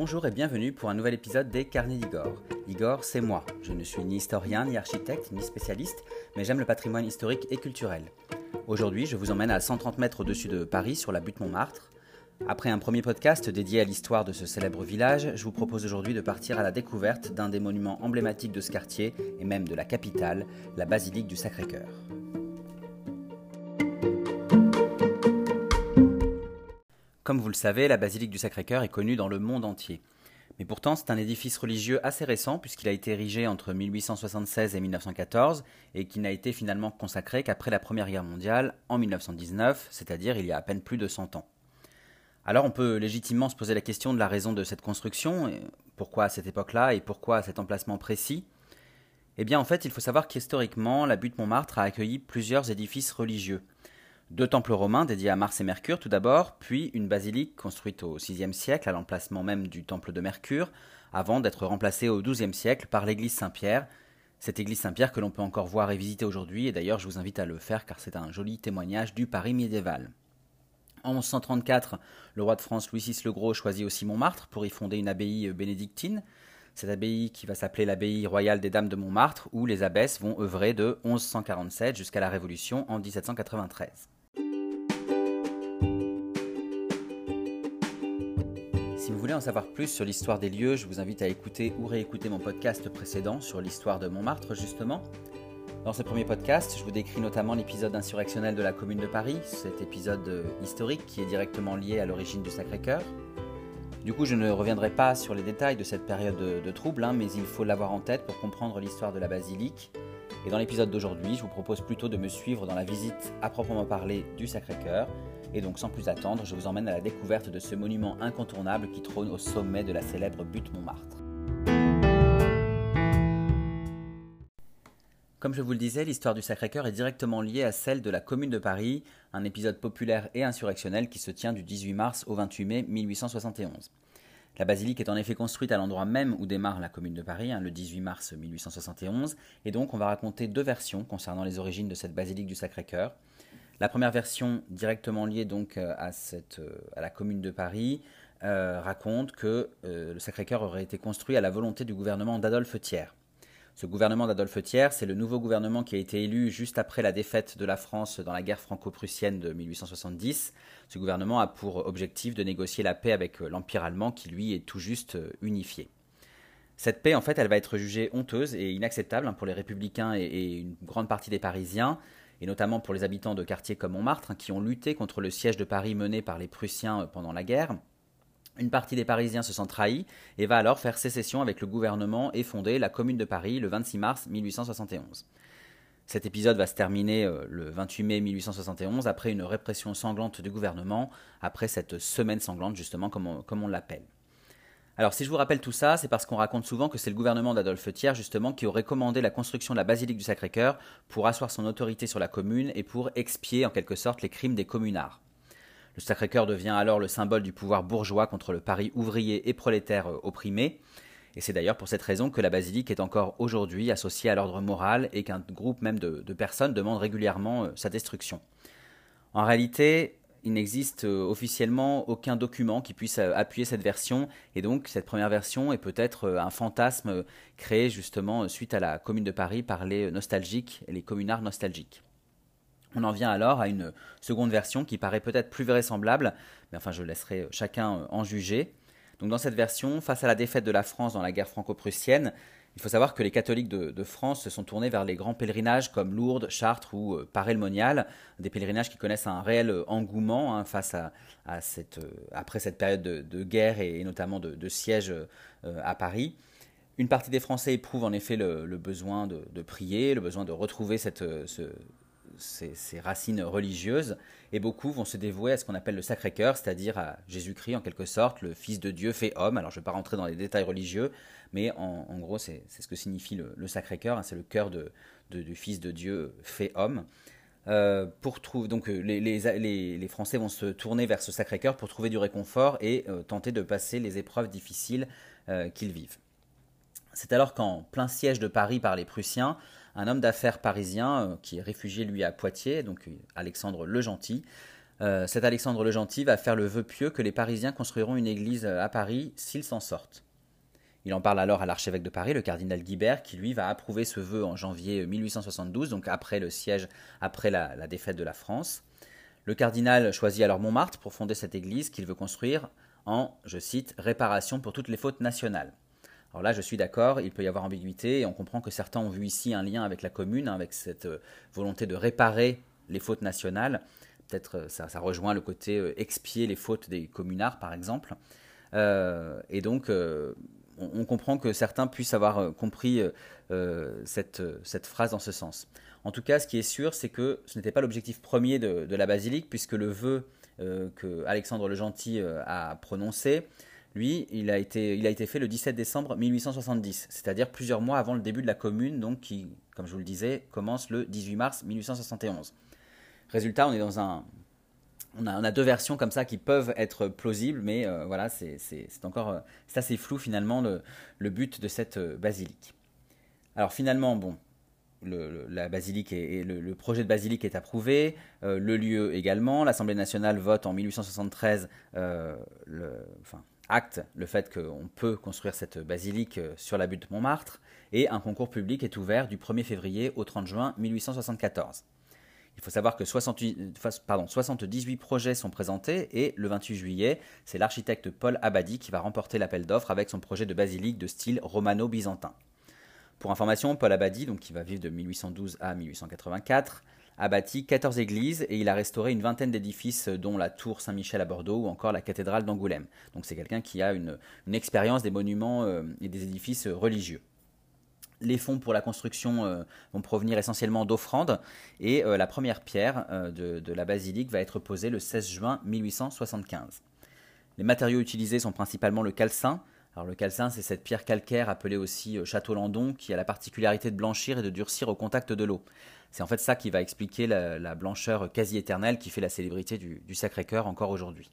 Bonjour et bienvenue pour un nouvel épisode des Carnets d'Igor. Igor, c'est moi. Je ne suis ni historien, ni architecte, ni spécialiste, mais j'aime le patrimoine historique et culturel. Aujourd'hui, je vous emmène à 130 mètres au-dessus de Paris, sur la butte Montmartre. Après un premier podcast dédié à l'histoire de ce célèbre village, je vous propose aujourd'hui de partir à la découverte d'un des monuments emblématiques de ce quartier, et même de la capitale, la basilique du Sacré-Cœur. Comme vous le savez, la basilique du Sacré-Cœur est connue dans le monde entier. Mais pourtant, c'est un édifice religieux assez récent puisqu'il a été érigé entre 1876 et 1914 et qu'il n'a été finalement consacré qu'après la Première Guerre mondiale en 1919, c'est-à-dire il y a à peine plus de 100 ans. Alors on peut légitimement se poser la question de la raison de cette construction, pourquoi à cette époque-là et pourquoi à cet emplacement précis? Eh bien en fait, il faut savoir qu'historiquement, la butte Montmartre a accueilli plusieurs édifices religieux. Deux temples romains dédiés à Mars et Mercure tout d'abord, puis une basilique construite au VIe siècle à l'emplacement même du temple de Mercure, avant d'être remplacée au XIIe siècle par l'église Saint-Pierre. Cette église Saint-Pierre que l'on peut encore voir et visiter aujourd'hui, et d'ailleurs je vous invite à le faire car c'est un joli témoignage du Paris médiéval. En 1134, le roi de France Louis VI le Gros choisit aussi Montmartre pour y fonder une abbaye bénédictine. Cette abbaye qui va s'appeler l'abbaye royale des Dames de Montmartre, où les abbesses vont œuvrer de 1147 jusqu'à la Révolution en 1793. Vous voulez en savoir plus sur l'histoire des lieux, je vous invite à écouter ou réécouter mon podcast précédent sur l'histoire de Montmartre justement. Dans ce premier podcast, je vous décris notamment l'épisode insurrectionnel de la Commune de Paris, cet épisode euh, historique qui est directement lié à l'origine du Sacré-Cœur. Du coup, je ne reviendrai pas sur les détails de cette période de, de trouble, hein, mais il faut l'avoir en tête pour comprendre l'histoire de la basilique. Et dans l'épisode d'aujourd'hui, je vous propose plutôt de me suivre dans la visite à proprement parler du Sacré-Cœur, et donc sans plus attendre, je vous emmène à la découverte de ce monument incontournable qui trône au sommet de la célèbre butte Montmartre. Comme je vous le disais, l'histoire du Sacré-Cœur est directement liée à celle de la Commune de Paris, un épisode populaire et insurrectionnel qui se tient du 18 mars au 28 mai 1871. La basilique est en effet construite à l'endroit même où démarre la Commune de Paris, hein, le 18 mars 1871, et donc on va raconter deux versions concernant les origines de cette basilique du Sacré-Cœur. La première version, directement liée donc euh, euh, à la commune de Paris, euh, raconte que le Sacré-Cœur aurait été construit à la volonté du gouvernement d'Adolphe Thiers. Ce gouvernement d'Adolphe Thiers, c'est le nouveau gouvernement qui a été élu juste après la défaite de la France dans la guerre franco-prussienne de 1870. Ce gouvernement a pour objectif de négocier la paix avec l'Empire allemand qui, lui, est tout juste unifié. Cette paix, en fait, elle va être jugée honteuse et inacceptable hein, pour les républicains et une grande partie des Parisiens, et notamment pour les habitants de quartiers comme Montmartre, hein, qui ont lutté contre le siège de Paris mené par les Prussiens euh, pendant la guerre. Une partie des Parisiens se sent trahie et va alors faire sécession avec le gouvernement et fonder la Commune de Paris le 26 mars 1871. Cet épisode va se terminer euh, le 28 mai 1871 après une répression sanglante du gouvernement, après cette semaine sanglante justement comme on l'appelle. Alors si je vous rappelle tout ça, c'est parce qu'on raconte souvent que c'est le gouvernement d'Adolphe Thiers justement qui aurait commandé la construction de la basilique du Sacré-Cœur pour asseoir son autorité sur la commune et pour expier en quelque sorte les crimes des communards. Le Sacré-Cœur devient alors le symbole du pouvoir bourgeois contre le Paris ouvrier et prolétaire euh, opprimé. Et c'est d'ailleurs pour cette raison que la basilique est encore aujourd'hui associée à l'ordre moral et qu'un groupe même de, personnes demande régulièrement euh, sa destruction. En réalité, il n'existe euh, officiellement aucun document qui puisse appuyer cette version, et donc cette première version est peut-être un fantasme créé justement suite à la Commune de Paris par les nostalgiques les communards nostalgiques. On en vient alors à une seconde version qui paraît peut-être plus vraisemblable, mais enfin je laisserai chacun en juger. Donc dans cette version, face à la défaite de la France dans la guerre franco-prussienne, il faut savoir que les catholiques de, France se sont tournés vers les grands pèlerinages comme Lourdes, Chartres ou euh, Paray-le-Monial, des pèlerinages qui connaissent un réel euh, engouement hein, face à, euh, après cette période de, guerre et, notamment de, siège à Paris. Une partie des Français éprouvent en effet le, besoin de, prier, le besoin de retrouver cette, ces, racines religieuses, et beaucoup vont se dévouer à ce qu'on appelle le Sacré-Cœur, c'est-à-dire à, Jésus-Christ en quelque sorte, le Fils de Dieu fait homme. Alors je ne vais pas rentrer dans les détails religieux, mais en, gros c'est ce que signifie le, Sacré-Cœur, hein, c'est le cœur du Fils de Dieu fait homme. Euh, pour trouver, donc euh, les, les, Français vont se tourner vers ce Sacré-Cœur pour trouver du réconfort et euh, tenter de passer les épreuves difficiles qu'ils vivent. C'est alors qu'en plein siège de Paris par les Prussiens, un homme d'affaires parisien, euh, qui est réfugié lui à Poitiers, donc euh, Alexandre le Gentil, cet Alexandre le Gentil va faire le vœu pieux que les Parisiens construiront une église à Paris s'ils s'en sortent. Il en parle alors à l'archevêque de Paris, le cardinal Guibert, qui lui va approuver ce vœu en janvier 1872, donc après le siège, après la, défaite de la France. Le cardinal choisit alors Montmartre pour fonder cette église qu'il veut construire en, je cite, réparation pour toutes les fautes nationales. Alors là, je suis d'accord, il peut y avoir ambiguïté, et on comprend que certains ont vu ici un lien avec la commune, avec cette euh, volonté de réparer les fautes nationales. Peut-être euh, ça, ça, rejoint le côté euh, expier les fautes des communards, par exemple. et donc, on, comprend que certains puissent avoir compris cette, phrase dans ce sens. En tout cas, ce qui est sûr, c'est que ce n'était pas l'objectif premier de, la basilique, puisque le vœu que Alexandre le Gentil a prononcé, lui, il a, été, fait le 17 décembre 1870, c'est-à-dire plusieurs mois avant le début de la commune, donc qui, comme je vous le disais, commence le 18 mars 1871. Résultat, on est dans un, on a, deux versions comme ça qui peuvent être plausibles, mais euh, voilà, c'est encore euh, c'est assez flou finalement le, but de cette euh, basilique. Alors finalement, bon, le, la basilique et le, projet de basilique est approuvé, le lieu également. L'Assemblée nationale vote en 1873, le, enfin, acte le fait qu'on peut construire cette basilique sur la butte Montmartre, et un concours public est ouvert du 1er février au 30 juin 1874. Il faut savoir que 68, pardon, 78 projets sont présentés et le 28 juillet, c'est l'architecte Paul Abadi qui va remporter l'appel d'offres avec son projet de basilique de style romano-byzantin. Pour information, Paul Abadi, donc qui va vivre de 1812 à 1884, a bâti 14 églises et il a restauré une vingtaine d'édifices dont la tour Saint-Michel à Bordeaux ou encore la cathédrale d'Angoulême. Donc c'est quelqu'un qui a une, expérience des monuments euh, et des édifices religieux. Les fonds pour la construction euh, vont provenir essentiellement d'offrandes et euh, la première pierre euh, de, la basilique va être posée le 16 juin 1875. Les matériaux utilisés sont principalement le calcin. Le calcin, c'est cette pierre calcaire appelée aussi château landon qui a la particularité de blanchir et de durcir au contact de l'eau. C'est en fait ça qui va expliquer la, blancheur quasi éternelle qui fait la célébrité du Sacré-Cœur encore aujourd'hui.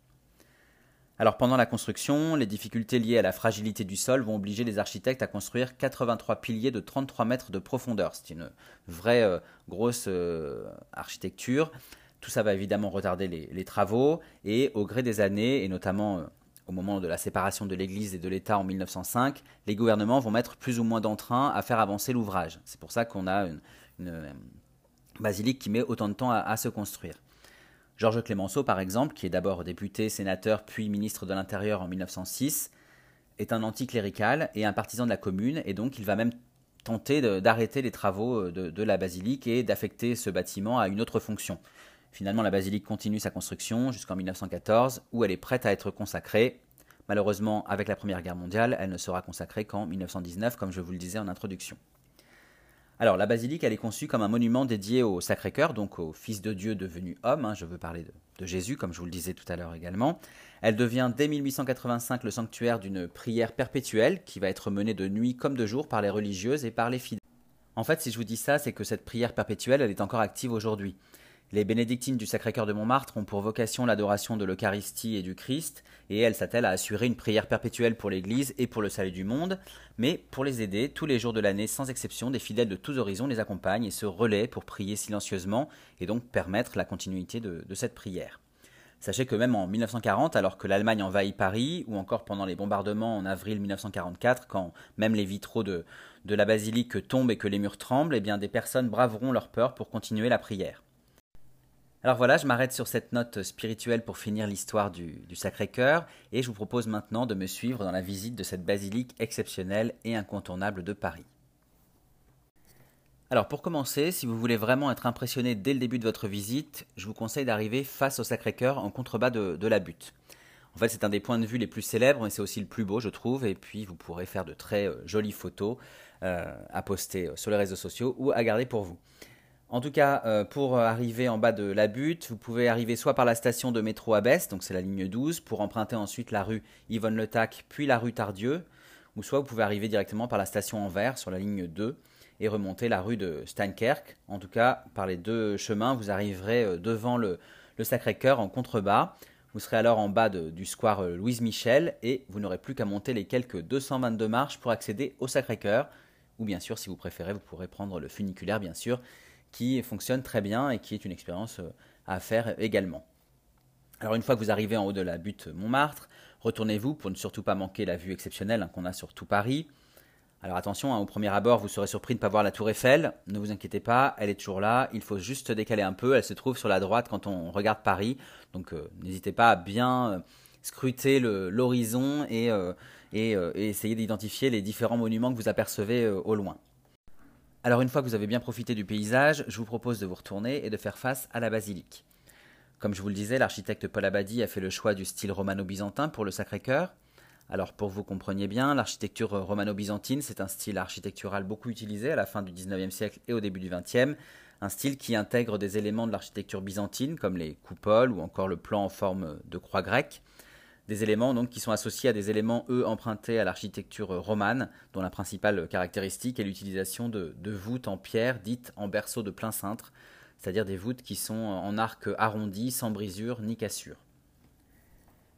Alors pendant la construction, les difficultés liées à la fragilité du sol vont obliger les architectes à construire 83 piliers de 33 mètres de profondeur. C'est une vraie euh, grosse euh, architecture. Tout ça va évidemment retarder les, travaux et au gré des années, et notamment euh, au moment de la séparation de l'Église et de l'État en 1905, les gouvernements vont mettre plus ou moins d'entrain à faire avancer l'ouvrage. C'est pour ça qu'on a une, basilique qui met autant de temps à se construire. Georges Clémenceau, par exemple, qui est d'abord député, sénateur, puis ministre de l'Intérieur en 1906, est un anticlérical et un partisan de la commune, et donc il va même tenter d'arrêter les travaux euh, de, la basilique et d'affecter ce bâtiment à une autre fonction. Finalement, la basilique continue sa construction jusqu'en 1914, où elle est prête à être consacrée. Malheureusement, avec la Première Guerre mondiale, elle ne sera consacrée qu'en 1919, comme je vous le disais en introduction. Alors, la basilique, elle est conçue comme un monument dédié au Sacré-Cœur, donc au Fils de Dieu devenu homme. Hein, je veux parler de, Jésus, comme je vous le disais tout à l'heure également. Elle devient dès 1885 le sanctuaire d'une prière perpétuelle qui va être menée de nuit comme de jour par les religieuses et par les fidèles. En fait, si je vous dis ça, c'est que cette prière perpétuelle, elle est encore active aujourd'hui. Les bénédictines du Sacré-Cœur de Montmartre ont pour vocation l'adoration de l'Eucharistie et du Christ, et elles s'attellent à assurer une prière perpétuelle pour l'Église et pour le salut du monde, mais pour les aider, tous les jours de l'année, sans exception, des fidèles de tous horizons les accompagnent et se relaient pour prier silencieusement et donc permettre la continuité de, cette prière. Sachez que même en 1940, alors que l'Allemagne envahit Paris, ou encore pendant les bombardements en avril 1944, quand même les vitraux de, la basilique tombent et que les murs tremblent, eh bien des personnes braveront leur peur pour continuer la prière. Alors voilà, je m'arrête sur cette note spirituelle pour finir l'histoire du, Sacré-Cœur et je vous propose maintenant de me suivre dans la visite de cette basilique exceptionnelle et incontournable de Paris. Alors pour commencer, si vous voulez vraiment être impressionné dès le début de votre visite, je vous conseille d'arriver face au Sacré-Cœur en contrebas de, la butte. En fait, c'est un des points de vue les plus célèbres et c'est aussi le plus beau, je trouve. Et puis, vous pourrez faire de très euh, jolies photos euh, à poster sur les réseaux sociaux ou à garder pour vous. En tout cas, euh, pour arriver en bas de la butte, vous pouvez arriver soit par la station de métro Abbesse, donc c'est la ligne 12, pour emprunter ensuite la rue Yvonne Le Tac, puis la rue Tardieu, ou soit vous pouvez arriver directement par la station Anvers sur la ligne 2 et remonter la rue de Steinkerk. En tout cas, par les deux chemins, vous arriverez euh, devant le, Sacré-Cœur en contrebas. Vous serez alors en bas du square euh, Louise Michel et vous n'aurez plus qu'à monter les quelques 222 marches pour accéder au Sacré-Cœur. Ou bien sûr, si vous préférez, vous pourrez prendre le funiculaire, bien sûr, qui fonctionne très bien et qui est une expérience euh, à faire également. Alors une fois que vous arrivez en haut de la butte Montmartre, retournez-vous pour ne surtout pas manquer la vue exceptionnelle hein, qu'on a sur tout Paris. Alors attention, hein, au premier abord, vous serez surpris de ne pas voir la tour Eiffel. Ne vous inquiétez pas, elle est toujours là. Il faut juste décaler un peu. Elle se trouve sur la droite quand on regarde Paris. Donc euh, n'hésitez pas à bien euh, scruter l'horizon et, et, essayer d'identifier les différents monuments que vous apercevez au loin. Alors une fois que vous avez bien profité du paysage, je vous propose de vous retourner et de faire face à la basilique. Comme je vous le disais, l'architecte Paul Abadie a fait le choix du style romano-byzantin pour le Sacré-Cœur. Alors pour vous compreniez bien, l'architecture romano-byzantine, c'est un style architectural beaucoup utilisé à la fin du XIXe siècle et au début du XXe, un style qui intègre des éléments de l'architecture byzantine comme les coupoles ou encore le plan en forme de croix grecque, des éléments donc qui sont associés à des éléments eux empruntés à l'architecture romane, dont la principale caractéristique est l'utilisation de, de voûtes en pierre dites en berceau de plein cintre, c'est-à-dire des voûtes qui sont en arc arrondi, sans brisure ni cassure.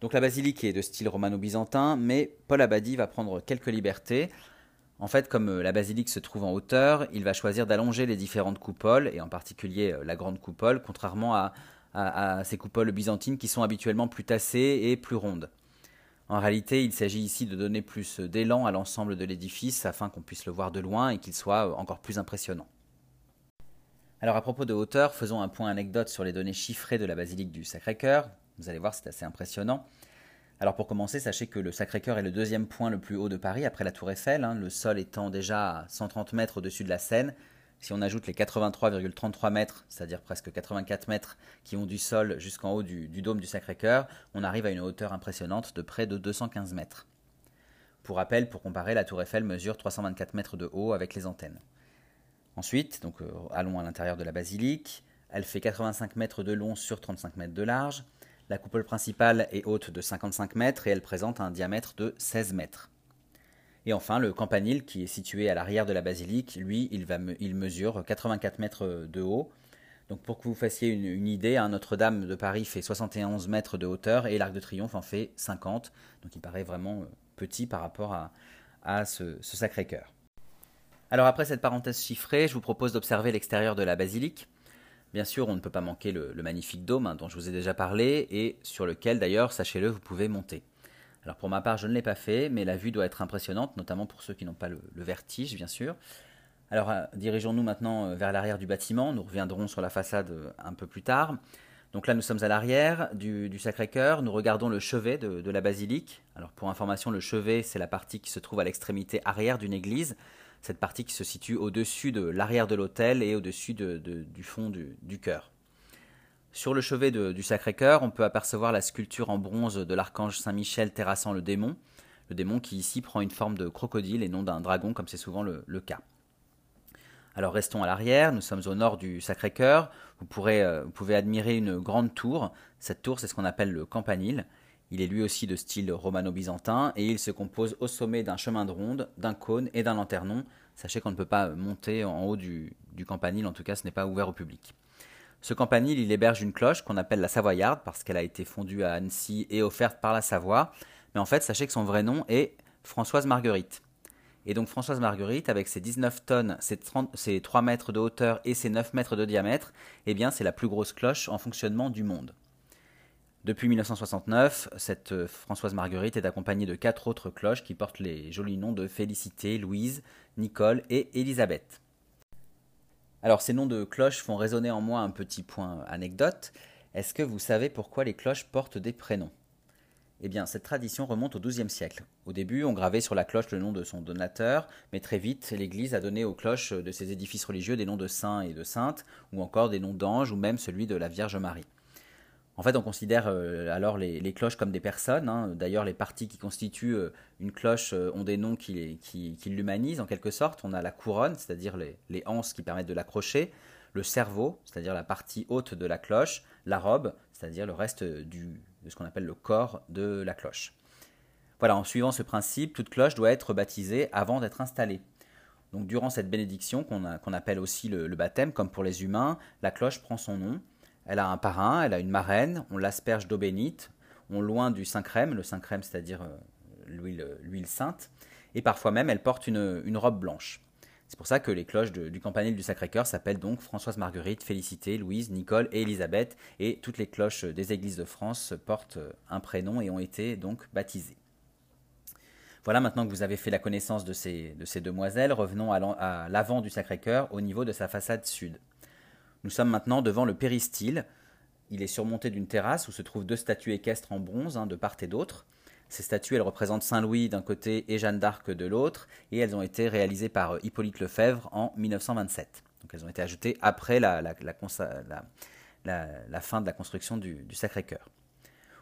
Donc la basilique est de style romano-byzantin, mais Paul Abadie va prendre quelques libertés. En fait, comme euh, la basilique se trouve en hauteur, il va choisir d'allonger les différentes coupoles, et en particulier euh, la grande coupole, contrairement à, ces coupoles byzantines qui sont habituellement plus tassées et plus rondes. En réalité, il s'agit ici de donner plus d'élan à l'ensemble de l'édifice afin qu'on puisse le voir de loin et qu'il soit encore plus impressionnant. Alors à propos de hauteur, faisons un point anecdote sur les données chiffrées de la basilique du Sacré-Cœur. Vous allez voir, c'est assez impressionnant. Alors pour commencer, sachez que le Sacré-Cœur est le deuxième point le plus haut de Paris après la Tour Eiffel, hein, le sol étant déjà à 130 mètres au-dessus de la Seine. Si on ajoute les 83,33 mètres, c'est-à-dire presque 84 mètres qui vont du sol jusqu'en haut du, dôme du Sacré-Cœur, on arrive à une hauteur impressionnante de près de 215 mètres. Pour rappel, pour comparer, la Tour Eiffel mesure 324 mètres de haut avec les antennes. Ensuite, donc euh, allons à l'intérieur de la basilique. Elle fait 85 mètres de long sur 35 mètres de large. La coupole principale est haute de 55 mètres et elle présente un diamètre de 16 mètres. Et enfin, le campanile, qui est situé à l'arrière de la basilique, lui, il, mesure 84 mètres de haut. Donc pour que vous fassiez une, idée, hein, Notre-Dame de Paris fait 71 mètres de hauteur et l'Arc de Triomphe en fait 50. Donc il paraît vraiment euh, petit par rapport à, ce, Sacré-Cœur. Alors après cette parenthèse chiffrée, je vous propose d'observer l'extérieur de la basilique. Bien sûr, on ne peut pas manquer le, magnifique dôme hein, dont je vous ai déjà parlé et sur lequel d'ailleurs, sachez-le, vous pouvez monter. Alors pour ma part, je ne l'ai pas fait, mais la vue doit être impressionnante, notamment pour ceux qui n'ont pas le, vertige, bien sûr. Alors euh, dirigeons-nous maintenant euh, vers l'arrière du bâtiment, nous reviendrons sur la façade euh, un peu plus tard. Donc là, nous sommes à l'arrière du, Sacré-Cœur, nous regardons le chevet de, la basilique. Alors pour information, le chevet, c'est la partie qui se trouve à l'extrémité arrière d'une église cette partie qui se situe au-dessus de l'arrière de l'autel et au-dessus du fond du, du chœur. Sur le chevet du Sacré-Cœur, on peut apercevoir la sculpture en bronze de l'archange Saint-Michel terrassant le démon, le démon qui ici prend une forme de crocodile et non d'un dragon comme c'est souvent le, cas. Alors restons à l'arrière, nous sommes au nord du Sacré-Cœur, vous, euh, vous pouvez admirer une grande tour, cette tour c'est ce qu'on appelle le campanile, il est lui aussi de style romano-byzantin et il se compose au sommet d'un chemin de ronde, d'un cône et d'un lanternon. Sachez qu'on ne peut pas monter en haut du, campanile, en tout cas ce n'est pas ouvert au public. Ce campanile, il héberge une cloche qu'on appelle la Savoyarde parce qu'elle a été fondue à Annecy et offerte par la Savoie. Mais en fait, sachez que son vrai nom est Françoise Marguerite. Et donc Françoise Marguerite, avec ses 19 tonnes, ses, 3 mètres de hauteur et ses 9 mètres de diamètre, eh bien c'est la plus grosse cloche en fonctionnement du monde. Depuis 1969, cette euh, Françoise Marguerite est accompagnée de quatre autres cloches qui portent les jolis noms de Félicité, Louise, Nicole et Élisabeth. Alors ces noms de cloches font résonner en moi un petit point anecdote. Est-ce que vous savez pourquoi les cloches portent des prénoms? Eh bien, cette tradition remonte au XIIe siècle. Au début, on gravait sur la cloche le nom de son donateur, mais très vite, l'Église a donné aux cloches de ses édifices religieux des noms de saints et de saintes, ou encore des noms d'anges, ou même celui de la Vierge Marie. En fait, on considère euh, alors les, cloches comme des personnes. Hein. D'ailleurs, les parties qui constituent euh, une cloche euh, ont des noms qui, l'humanisent en quelque sorte. On a la couronne, c'est-à-dire les, les, qui permettent de l'accrocher, le cerveau, c'est-à-dire la partie haute de la cloche, la robe, c'est-à-dire le reste de ce qu'on appelle le corps de la cloche. Voilà, en suivant ce principe, toute cloche doit être baptisée avant d'être installée. Donc durant cette bénédiction, qu'on appelle aussi le baptême, comme pour les humains, la cloche prend son nom. Elle a un parrain, elle a une marraine, on l'asperge d'eau bénite, on loin du Saint-Crème, le Saint-Crème c'est-à-dire euh, l'huile sainte, et parfois même elle porte une, robe blanche. C'est pour ça que les cloches du campanile du Sacré-Cœur s'appellent donc Françoise Marguerite, Félicité, Louise, Nicole et Élisabeth, et toutes les cloches des églises de France portent un prénom et ont été donc baptisées. Voilà, maintenant que vous avez fait la connaissance de ces, de ces demoiselles, revenons à l'avant du Sacré-Cœur au niveau de sa façade sud. Nous sommes maintenant devant le péristyle. Il est surmonté d'une terrasse où se trouvent deux statues équestres en bronze, hein, de part et d'autre. Ces statues, elles représentent Saint Louis d'un côté et Jeanne d'Arc de l'autre, et elles ont été réalisées par euh, Hippolyte Lefebvre en 1927. Donc elles ont été ajoutées après la, la, fin de la construction du, Sacré-Cœur.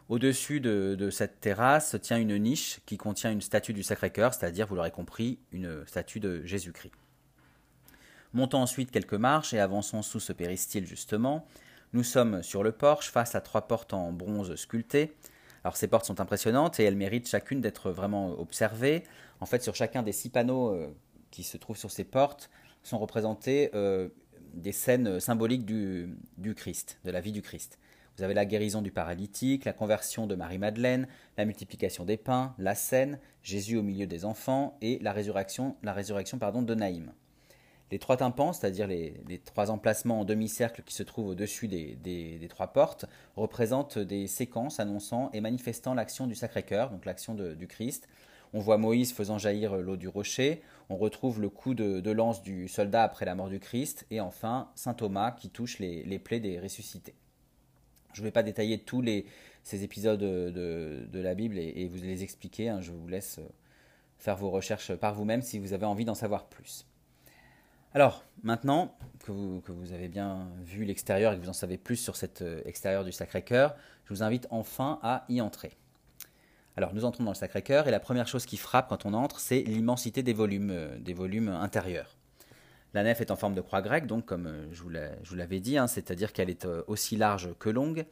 Au-dessus de, cette terrasse se tient une niche qui contient une statue du Sacré-Cœur, c'est-à-dire, vous l'aurez compris, une statue de Jésus-Christ. Montons ensuite quelques marches et avançons sous ce péristyle justement. Nous sommes sur le porche face à trois portes en bronze sculptées. Alors ces portes sont impressionnantes et elles méritent chacune d'être vraiment observées. En fait, sur chacun des six panneaux euh, qui se trouvent sur ces portes sont représentées euh, des scènes symboliques du, du, Christ, de la vie du Christ. Vous avez la guérison du paralytique, la conversion de Marie-Madeleine, la multiplication des pains, la scène, Jésus au milieu des enfants et la résurrection, la résurrection pardon, de Naïm. Les trois tympans, c'est-à-dire les, trois emplacements en demi-cercle qui se trouvent au-dessus des, trois portes, représentent des séquences annonçant et manifestant l'action du Sacré-Cœur, donc l'action du Christ. On voit Moïse faisant jaillir l'eau du rocher, on retrouve le coup de, lance du soldat après la mort du Christ, et enfin Saint Thomas qui touche les, plaies des ressuscités. Je ne vais pas détailler tous ces épisodes de, la Bible et, vous les expliquer, hein. je vous laisse faire vos recherches par vous-même si vous avez envie d'en savoir plus. Alors, maintenant que vous, avez bien vu l'extérieur et que vous en savez plus sur cet euh, extérieur du Sacré-Cœur, je vous invite enfin à y entrer. Alors, nous entrons dans le Sacré-Cœur et la première chose qui frappe quand on entre, c'est l'immensité des volumes, euh, intérieurs. La nef est en forme de croix grecque, donc comme euh, je vous l'avais dit, hein, c'est-à-dire qu'elle est aussi large que longue.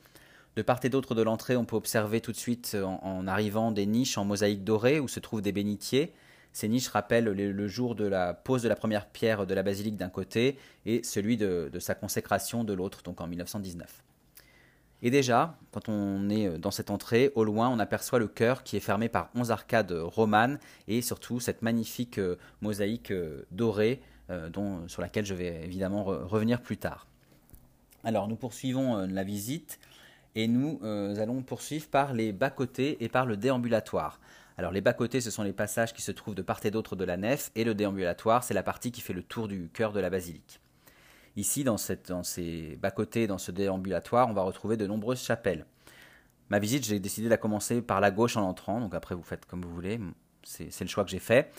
De part et d'autre de l'entrée, on peut observer tout de suite en, arrivant des niches en mosaïque dorée où se trouvent des bénitiers ces niches rappellent le, jour de la pose de la première pierre de la basilique d'un côté et celui de, sa consécration de l'autre, donc en 1919. Et déjà, quand on est dans cette entrée, au loin, on aperçoit le chœur qui est fermé par onze arcades romanes et surtout cette magnifique euh, mosaïque euh, dorée euh, sur laquelle je vais évidemment revenir plus tard. Alors, nous poursuivons la visite et nous allons poursuivre par les bas-côtés et par le déambulatoire. Alors les bas-côtés, ce sont les passages qui se trouvent de part et d'autre de la nef, et le déambulatoire, c'est la partie qui fait le tour du cœur de la basilique. Ici, dans, ces bas-côtés, dans ce déambulatoire, on va retrouver de nombreuses chapelles. Ma visite, j'ai décidé de la commencer par la gauche en entrant, donc après vous faites comme vous voulez, c'est le choix que j'ai fait.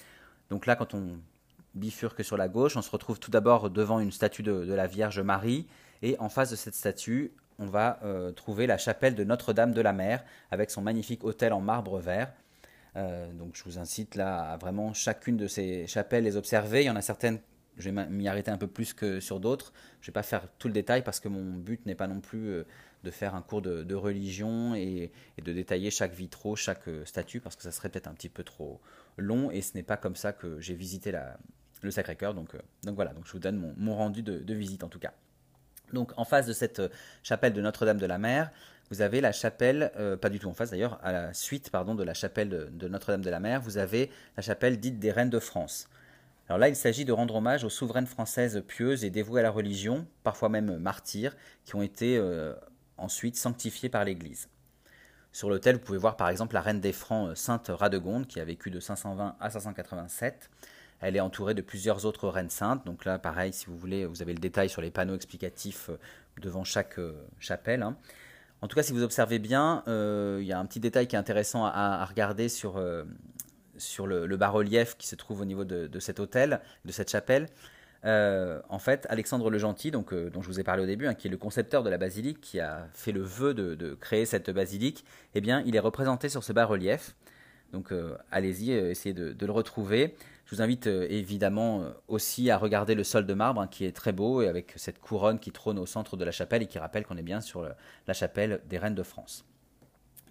Donc là, quand on bifurque sur la gauche, on se retrouve tout d'abord devant une statue de, la Vierge Marie, et en face de cette statue, on va euh, trouver la chapelle de Notre-Dame de la Mer, avec son magnifique autel en marbre vert, euh, donc je vous incite là à vraiment chacune de ces chapelles les observer. Il y en a certaines, je vais m'y arrêter un peu plus que sur d'autres. Je ne vais pas faire tout le détail parce que mon but n'est pas non plus euh, de faire un cours de, religion et, de détailler chaque vitraux, chaque euh, statue, parce que ça serait peut-être un petit peu trop long et ce n'est pas comme ça que j'ai visité le Sacré-Cœur. Donc, donc voilà, donc je vous donne mon, rendu de visite en tout cas. Donc en face de cette chapelle de Notre-Dame de la Mer, vous avez la chapelle, euh, pas du tout en face d'ailleurs, à la suite pardon, de la chapelle de, Notre-Dame de la Mer, vous avez la chapelle dite des Reines de France. Alors là, il s'agit de rendre hommage aux souveraines françaises pieuses et dévouées à la religion, parfois même martyrs, qui ont été euh, ensuite sanctifiées par l'Église. Sur l'autel, vous pouvez voir par exemple la reine des Francs, euh, Sainte Radegonde, qui a vécu de 520 à 587. Elle est entourée de plusieurs autres reines saintes. Donc là, pareil, si vous voulez, vous avez le détail sur les panneaux explicatifs devant chaque chapelle. Hein. En tout cas, si vous observez bien, euh, il y a un petit détail qui est intéressant à, regarder sur, euh, sur le, bas-relief qui se trouve au niveau de, cet hôtel, de cette chapelle. Euh, en fait, Alexandre le Gentil, donc, dont je vous ai parlé au début, hein, qui est le concepteur de la basilique, qui a fait le vœu de, créer cette basilique, eh bien, il est représenté sur ce bas-relief. Donc, allez-y, essayez de, le retrouver. Je vous invite euh, évidemment euh, aussi à regarder le sol de marbre hein, qui est très beau et avec cette couronne qui trône au centre de la chapelle et qui rappelle qu'on est bien sur la chapelle des Reines de France.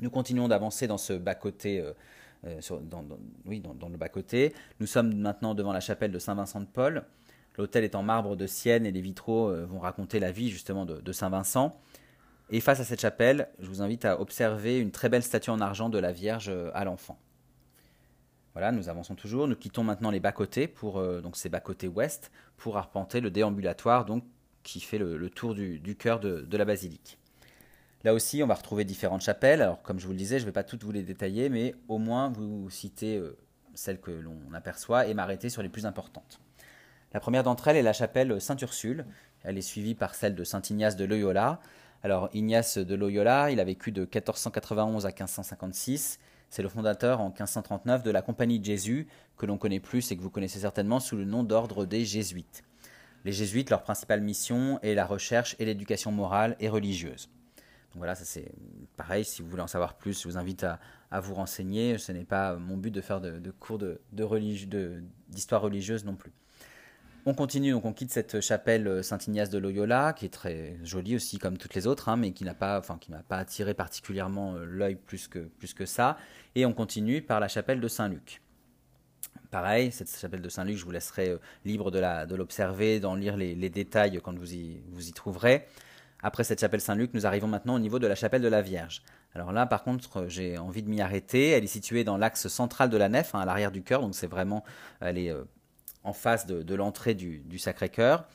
Nous continuons d'avancer dans ce bas-côté. Euh, oui, dans, le bas-côté. Nous sommes maintenant devant la chapelle de Saint-Vincent de Paul. L'hôtel est en marbre de Sienne et les vitraux vont raconter la vie justement de, de Saint-Vincent. Et face à cette chapelle, je vous invite à observer une très belle statue en argent de la Vierge à l'enfant. Voilà, nous avançons toujours. Nous quittons maintenant les bas-côtés, pour, donc ces bas-côtés ouest, pour arpenter le déambulatoire donc, qui fait le, tour du, cœur de, la basilique. Là aussi, on va retrouver différentes chapelles. Alors, comme je vous le disais, je ne vais pas toutes vous les détailler, mais au moins vous citer celles que l'on aperçoit et m'arrêter sur les plus importantes. La première d'entre elles est la chapelle Sainte-Ursule. Elle est suivie par celle de Saint-Ignace de Loyola. Alors, Ignace de Loyola, il a vécu de 1491 à 1556. C'est le fondateur en 1539 de la Compagnie de Jésus, que l'on connaît plus et que vous connaissez certainement sous le nom d'ordre des Jésuites. Les Jésuites, leur principale mission est la recherche et l'éducation morale et religieuse. Donc voilà, ça c'est pareil, si vous voulez en savoir plus, je vous invite à, vous renseigner. Ce n'est pas mon but de faire de, cours d'histoire religieuse non plus. On continue, donc on quitte cette chapelle euh, Saint-Ignace de Loyola, qui est très jolie aussi comme toutes les autres, hein, mais qui n'a pas, attiré particulièrement euh, l'œil plus que, ça. Et on continue par la chapelle de Saint-Luc. Pareil, cette chapelle de Saint-Luc, je vous laisserai euh, libre de l'observer, d'en lire les, détails quand vous y, trouverez. Après cette chapelle Saint-Luc, nous arrivons maintenant au niveau de la chapelle de la Vierge. Alors là, par contre, j'ai envie de m'y arrêter. Elle est située dans l'axe central de la nef, hein, à l'arrière du chœur, donc c'est vraiment, en face de, l'entrée du, Sacré-Cœur.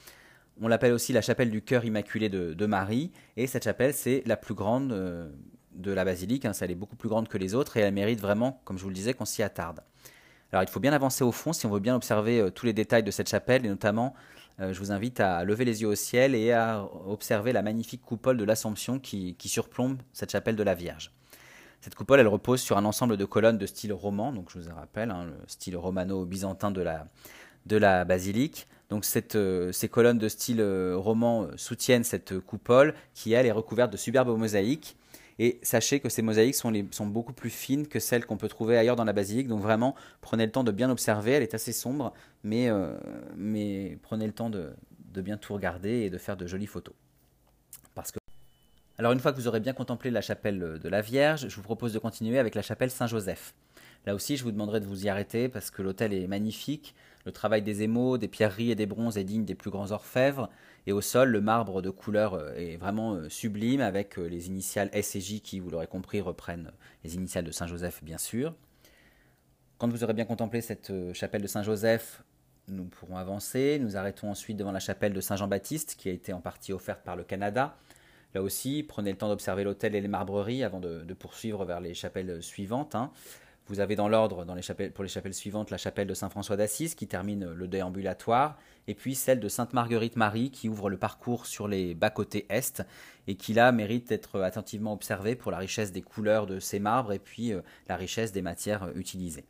On l'appelle aussi la chapelle du cœur immaculé de, Marie, et cette chapelle, c'est la plus grande euh, de la basilique, hein, elle est beaucoup plus grande que les autres, et elle mérite vraiment, comme je vous le disais, qu'on s'y attarde. Alors il faut bien avancer au fond si on veut bien observer euh, tous les détails de cette chapelle, et notamment, euh, je vous invite à lever les yeux au ciel et à observer la magnifique coupole de l'Assomption qui, surplombe cette chapelle de la Vierge. Cette coupole, elle repose sur un ensemble de colonnes de style roman, donc je vous rappelle, hein, le style romano-byzantin de la, de la basilique. Donc euh, ces colonnes de style euh, roman euh, soutiennent cette coupole qui, elle, est recouverte de superbes mosaïques. Et sachez que ces mosaïques sont, beaucoup plus fines que celles qu'on peut trouver ailleurs dans la basilique. Donc vraiment, prenez le temps de bien observer. Elle est assez sombre, mais, mais prenez le temps de, de, bien tout regarder et de faire de jolies photos. Parce que... Alors une fois que vous aurez bien contemplé la chapelle de la Vierge, je vous propose de continuer avec la chapelle Saint-Joseph. Là aussi, je vous demanderai de vous y arrêter parce que l'hôtel est magnifique. Le travail des émaux, des pierreries et des bronzes est digne des plus grands orfèvres. Et au sol, le marbre de couleur euh, est vraiment euh, sublime avec euh, les initiales S et J qui, vous l'aurez compris, reprennent les initiales de Saint-Joseph, bien sûr. Quand vous aurez bien contemplé cette chapelle de Saint-Joseph, nous pourrons avancer. Nous arrêtons ensuite devant la chapelle de Saint-Jean-Baptiste qui a été en partie offerte par le Canada. Là aussi, prenez le temps d'observer l'hôtel et les marbreries avant de, poursuivre vers les chapelles suivantes. Hein. Vous avez dans l'ordre, pour les chapelles suivantes, la chapelle de Saint-François d'Assise qui termine le déambulatoire, et puis celle de Sainte-Marguerite-Marie qui ouvre le parcours sur les bas-côtés est, et qui là mérite d'être attentivement observée pour la richesse des couleurs de ces marbres et puis euh, la richesse des matières euh, utilisées.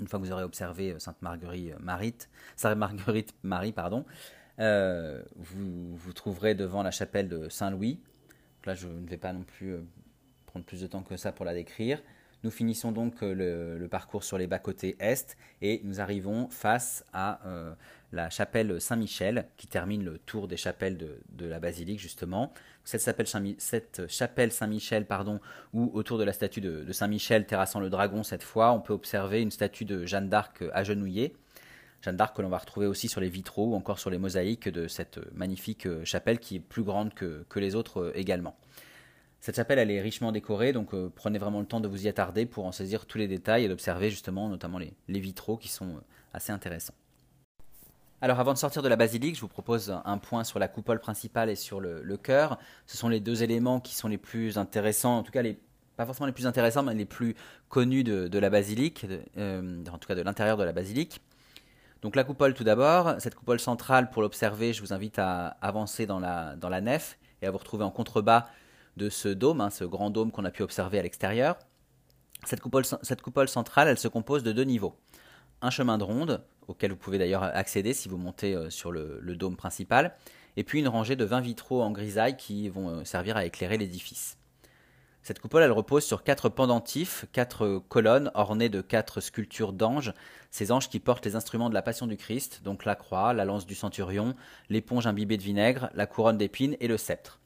Une fois que vous aurez observé euh, Sainte-Marguerite-Marie, Sainte-Marguerite Marie, pardon, vous vous trouverez devant la chapelle de Saint-Louis. Là, je ne vais pas non plus prendre plus de temps que ça pour la décrire. Nous finissons donc euh, le, parcours sur les bas-côtés est et nous arrivons face à euh, la chapelle Saint-Michel qui termine le tour des chapelles de, la basilique justement. Cette chapelle, Saint-Michel, pardon, où autour de la statue de, Saint-Michel terrassant le dragon cette fois, on peut observer une statue de Jeanne d'Arc agenouillée. Jeanne d'Arc que l'on va retrouver aussi sur les vitraux ou encore sur les mosaïques de cette magnifique euh, chapelle qui est plus grande que les autres également. Cette chapelle, elle est richement décorée, donc euh, prenez vraiment le temps de vous y attarder pour en saisir tous les détails et d'observer justement notamment les, vitraux qui sont euh, assez intéressants. Alors avant de sortir de la basilique, je vous propose un point sur la coupole principale et sur le, chœur. Ce sont les deux éléments qui sont les plus intéressants, en tout cas les, pas forcément les plus intéressants, mais les plus connus de, la basilique, euh, en tout cas de l'intérieur de la basilique. Donc la coupole tout d'abord, cette coupole centrale, pour l'observer, je vous invite à avancer dans la nef et à vous retrouver en contrebas de ce dôme, hein, ce grand dôme qu'on a pu observer à l'extérieur. Cette coupole, centrale, elle se compose de deux niveaux. Un chemin de ronde, auquel vous pouvez d'ailleurs accéder si vous montez euh, sur le, dôme principal, et puis une rangée de 20 vitraux en grisaille qui vont euh, servir à éclairer l'édifice. Cette coupole, elle repose sur quatre pendentifs, quatre colonnes ornées de quatre sculptures d'anges, ces anges qui portent les instruments de la Passion du Christ, donc la croix, la lance du centurion, l'éponge imbibée de vinaigre, la couronne d'épines et le sceptre.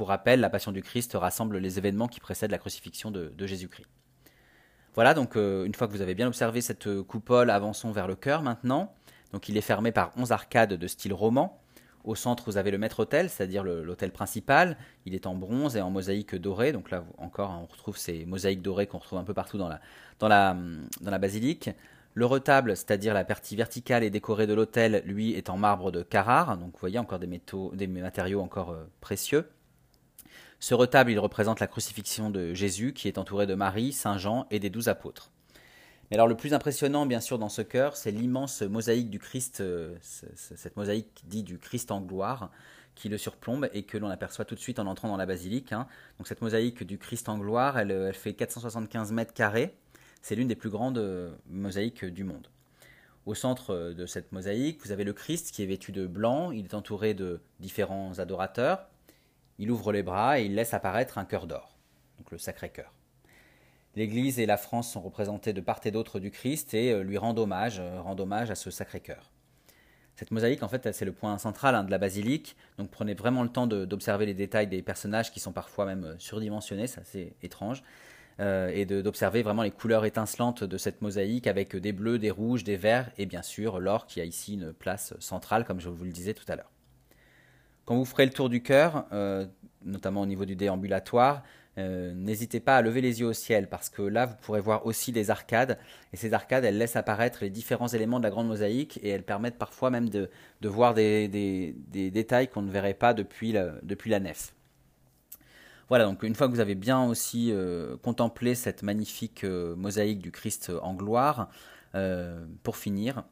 Pour rappel, la Passion du Christ rassemble les événements qui précèdent la crucifixion de, Jésus-Christ. Voilà, donc euh, une fois que vous avez bien observé cette coupole, avançons vers le chœur maintenant. Donc il est fermé par 11 arcades de style roman. Au centre, vous avez le maître-autel, c'est-à-dire l'autel principal. Il est en bronze et en mosaïque dorée. Donc là, encore, on retrouve ces mosaïques dorées qu'on retrouve un peu partout dans la, dans la, dans la basilique. Le retable, c'est-à-dire la partie verticale et décorée de l'autel, lui, est en marbre de Carrare. Donc vous voyez encore des, métaux, des matériaux encore euh, précieux. Ce retable, il représente la crucifixion de Jésus, qui est entouré de Marie, Saint Jean et des douze apôtres. Mais alors le plus impressionnant, bien sûr, dans ce chœur, c'est l'immense mosaïque du Christ, euh, cette mosaïque dit du Christ en gloire, qui le surplombe et que l'on aperçoit tout de suite en entrant dans la basilique. Hein. Donc cette mosaïque du Christ en gloire, elle, fait 475 mètres carrés. C'est l'une des plus grandes euh, mosaïques du monde. Au centre euh, de cette mosaïque, vous avez le Christ qui est vêtu de blanc. Il est entouré de différents adorateurs. Il ouvre les bras et il laisse apparaître un cœur d'or, donc le Sacré-Cœur. L'Église et la France sont représentées de part et d'autre du Christ et euh, lui rendent hommage, euh, rendent hommage à ce Sacré-Cœur. Cette mosaïque, en fait, c'est le point central hein, de la basilique, donc prenez vraiment le temps d'observer les détails des personnages qui sont parfois même euh, surdimensionnés, c'est étrange, et d'observer vraiment les couleurs étincelantes de cette mosaïque avec des bleus, des rouges, des verts et bien sûr l'or qui a ici une place centrale, comme je vous le disais tout à l'heure. Quand vous ferez le tour du cœur, notamment au niveau du déambulatoire, euh, n'hésitez pas à lever les yeux au ciel parce que là vous pourrez voir aussi des arcades et ces arcades elles laissent apparaître les différents éléments de la grande mosaïque et elles permettent parfois même de, voir des, détails qu'on ne verrait pas depuis la, depuis la nef. Voilà, donc une fois que vous avez bien aussi euh, contemplé cette magnifique euh, mosaïque du Christ en gloire, pour finir,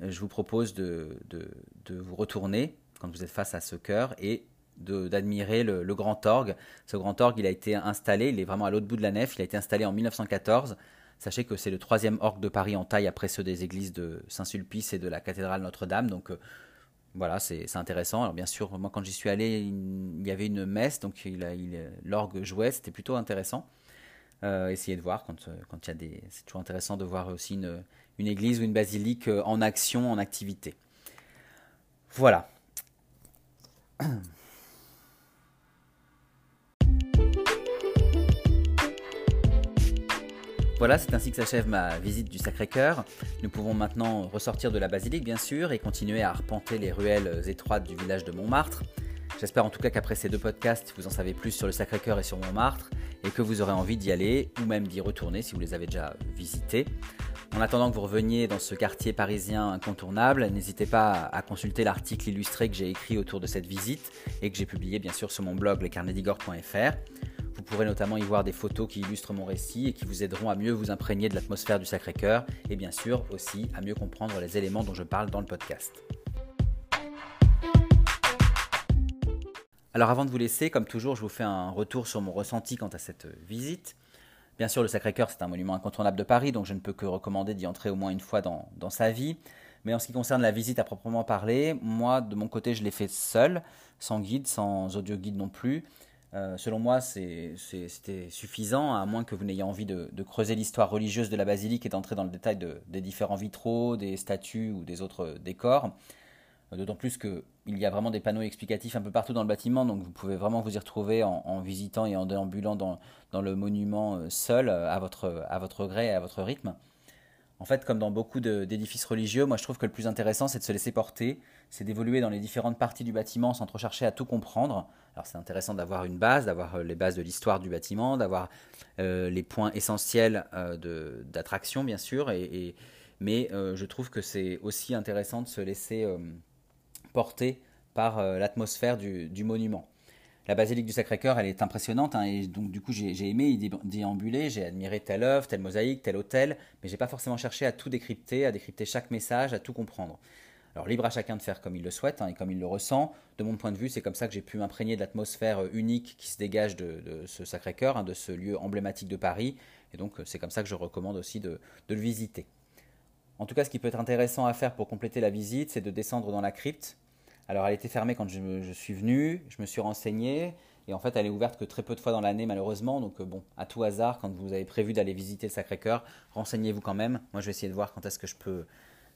je vous propose de, de vous retourner quand vous êtes face à ce cœur et d'admirer le, grand orgue. Ce grand orgue, il a été installé, il est vraiment à l'autre bout de la nef, il a été installé en 1914. Sachez que c'est le troisième orgue de Paris en taille après ceux des églises de Saint-Sulpice et de la cathédrale Notre-Dame. Donc euh, voilà, c'est intéressant. Alors bien sûr, moi quand j'y suis allé, il, y avait une messe, donc l'orgue jouait, c'était plutôt intéressant. Euh, essayez de voir quand, euh, quand il y a des... C'est toujours intéressant de voir aussi une, une église ou une basilique en action, en activité. Voilà. Voilà, c'est ainsi que s'achève ma visite du Sacré-Cœur. Nous pouvons maintenant ressortir de la basilique, bien sûr, et continuer à arpenter les ruelles étroites du village de Montmartre. J'espère en tout cas qu'après ces deux podcasts, vous en savez plus sur le Sacré-Cœur et sur Montmartre, et que vous aurez envie d'y aller, ou même d'y retourner si vous les avez déjà visités. En attendant que vous reveniez dans ce quartier parisien incontournable, n'hésitez pas à consulter l'article illustré que j'ai écrit autour de cette visite et que j'ai publié bien sûr sur mon blog lescarnedigore.fr. Vous pourrez notamment y voir des photos qui illustrent mon récit et qui vous aideront à mieux vous imprégner de l'atmosphère du Sacré-Cœur et bien sûr aussi à mieux comprendre les éléments dont je parle dans le podcast. Alors avant de vous laisser, comme toujours, je vous fais un retour sur mon ressenti quant à cette visite. Bien sûr, le Sacré-Cœur, c'est un monument incontournable de Paris, donc je ne peux que recommander d'y entrer au moins une fois dans, sa vie. Mais en ce qui concerne la visite à proprement parler, moi, de mon côté, je l'ai fait seul, sans guide, sans audio guide non plus. Euh, selon moi, c'était suffisant, à moins que vous n'ayez envie de, creuser l'histoire religieuse de la basilique et d'entrer dans le détail des différents vitraux, des statues ou des autres décors. Euh, d'autant plus qu'il y a vraiment des panneaux explicatifs un peu partout dans le bâtiment, donc vous pouvez vraiment vous y retrouver en, visitant et en déambulant dans, le monument euh, seul, à votre, à votre gré et à votre rythme. En fait, comme dans beaucoup d'édifices religieux, moi je trouve que le plus intéressant c'est de se laisser porter, c'est d'évoluer dans les différentes parties du bâtiment sans trop chercher à tout comprendre. Alors c'est intéressant d'avoir une base, d'avoir euh, les bases de l'histoire du bâtiment, d'avoir euh, les points essentiels euh, d'attraction bien sûr, et, mais je trouve que c'est aussi intéressant de se laisser porter par l'atmosphère du monument. La basilique du Sacré-Cœur, elle est impressionnante, hein, et donc du coup j'ai aimé y déambuler, j'ai admiré telle œuvre, telle mosaïque, tel hôtel, mais j'ai pas forcément cherché à tout décrypter, à décrypter chaque message, à tout comprendre. Alors libre à chacun de faire comme il le souhaite hein, et comme il le ressent. De mon point de vue, c'est comme ça que j'ai pu m'imprégner de l'atmosphère euh, unique qui se dégage de, ce Sacré-Cœur, hein, de ce lieu emblématique de Paris, et donc euh, c'est comme ça que je recommande aussi de le visiter. En tout cas, ce qui peut être intéressant à faire pour compléter la visite, c'est de descendre dans la crypte, alors elle était fermée quand je, suis venu, je me suis renseigné, et en fait elle est ouverte que très peu de fois dans l'année malheureusement, donc euh, bon, à tout hasard, quand vous avez prévu d'aller visiter le Sacré-Cœur, renseignez-vous quand même. Moi je vais essayer de voir quand est-ce que je peux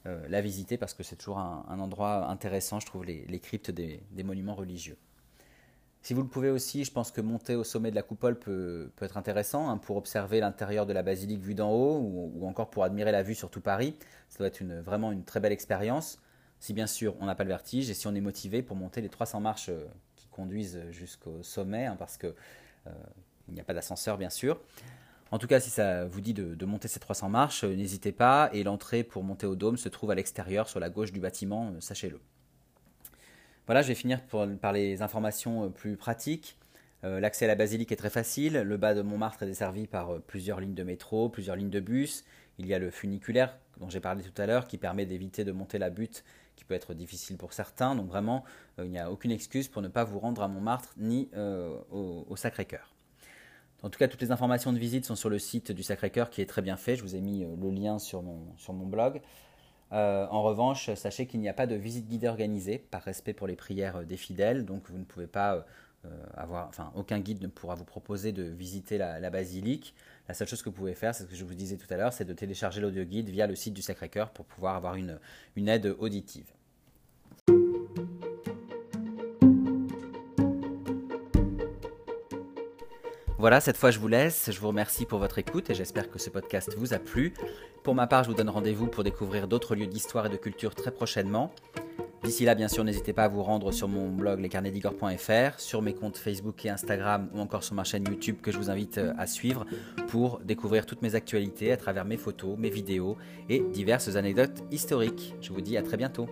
euh, la visiter, parce que c'est toujours un, endroit intéressant, je trouve, les, cryptes des, monuments religieux. Si vous le pouvez aussi, je pense que monter au sommet de la coupole peut, être intéressant hein, pour observer l'intérieur de la basilique vue d'en haut ou, encore pour admirer la vue sur tout Paris. Ça doit être vraiment une très belle expérience. Si bien sûr on n'a pas le vertige et si on est motivé pour monter les 300 marches euh, qui conduisent jusqu'au sommet, hein, parce qu'il n'y a pas d'ascenseur bien sûr. En tout cas, si ça vous dit de, monter ces 300 marches, n'hésitez pas. Et l'entrée pour monter au dôme se trouve à l'extérieur, sur la gauche du bâtiment, sachez-le. Voilà, je vais finir par les informations plus pratiques. Euh, l'accès à la basilique est très facile. Le bas de Montmartre est desservi par euh, plusieurs lignes de métro, plusieurs lignes de bus. Il y a le funiculaire dont j'ai parlé tout à l'heure qui permet d'éviter de monter la butte qui peut être difficile pour certains. Donc vraiment, euh, il n'y a aucune excuse pour ne pas vous rendre à Montmartre ni au, Sacré-Cœur. En tout cas, toutes les informations de visite sont sur le site du Sacré-Cœur qui est très bien fait. Je vous ai mis le lien sur mon, sur mon blog. en revanche, sachez qu'il n'y a pas de visite guidée organisée par respect pour les prières des fidèles, donc vous ne pouvez pas euh, avoir, enfin, aucun guide ne pourra vous proposer de visiter la, basilique. La seule chose que vous pouvez faire, c'est ce que je vous disais tout à l'heure, c'est de télécharger l'audio guide via le site du Sacré-Cœur pour pouvoir avoir une, une aide auditive. Voilà, cette fois je vous laisse. Je vous remercie pour votre écoute et j'espère que ce podcast vous a plu. Pour ma part, je vous donne rendez-vous pour découvrir d'autres lieux d'histoire et de culture très prochainement. D'ici là, bien sûr, n'hésitez pas à vous rendre sur mon blog lescarnetsdigor.fr, sur mes comptes Facebook et Instagram ou encore sur ma chaîne YouTube que je vous invite euh, à suivre pour découvrir toutes mes actualités à travers mes photos, mes vidéos et diverses anecdotes historiques. Je vous dis à très bientôt.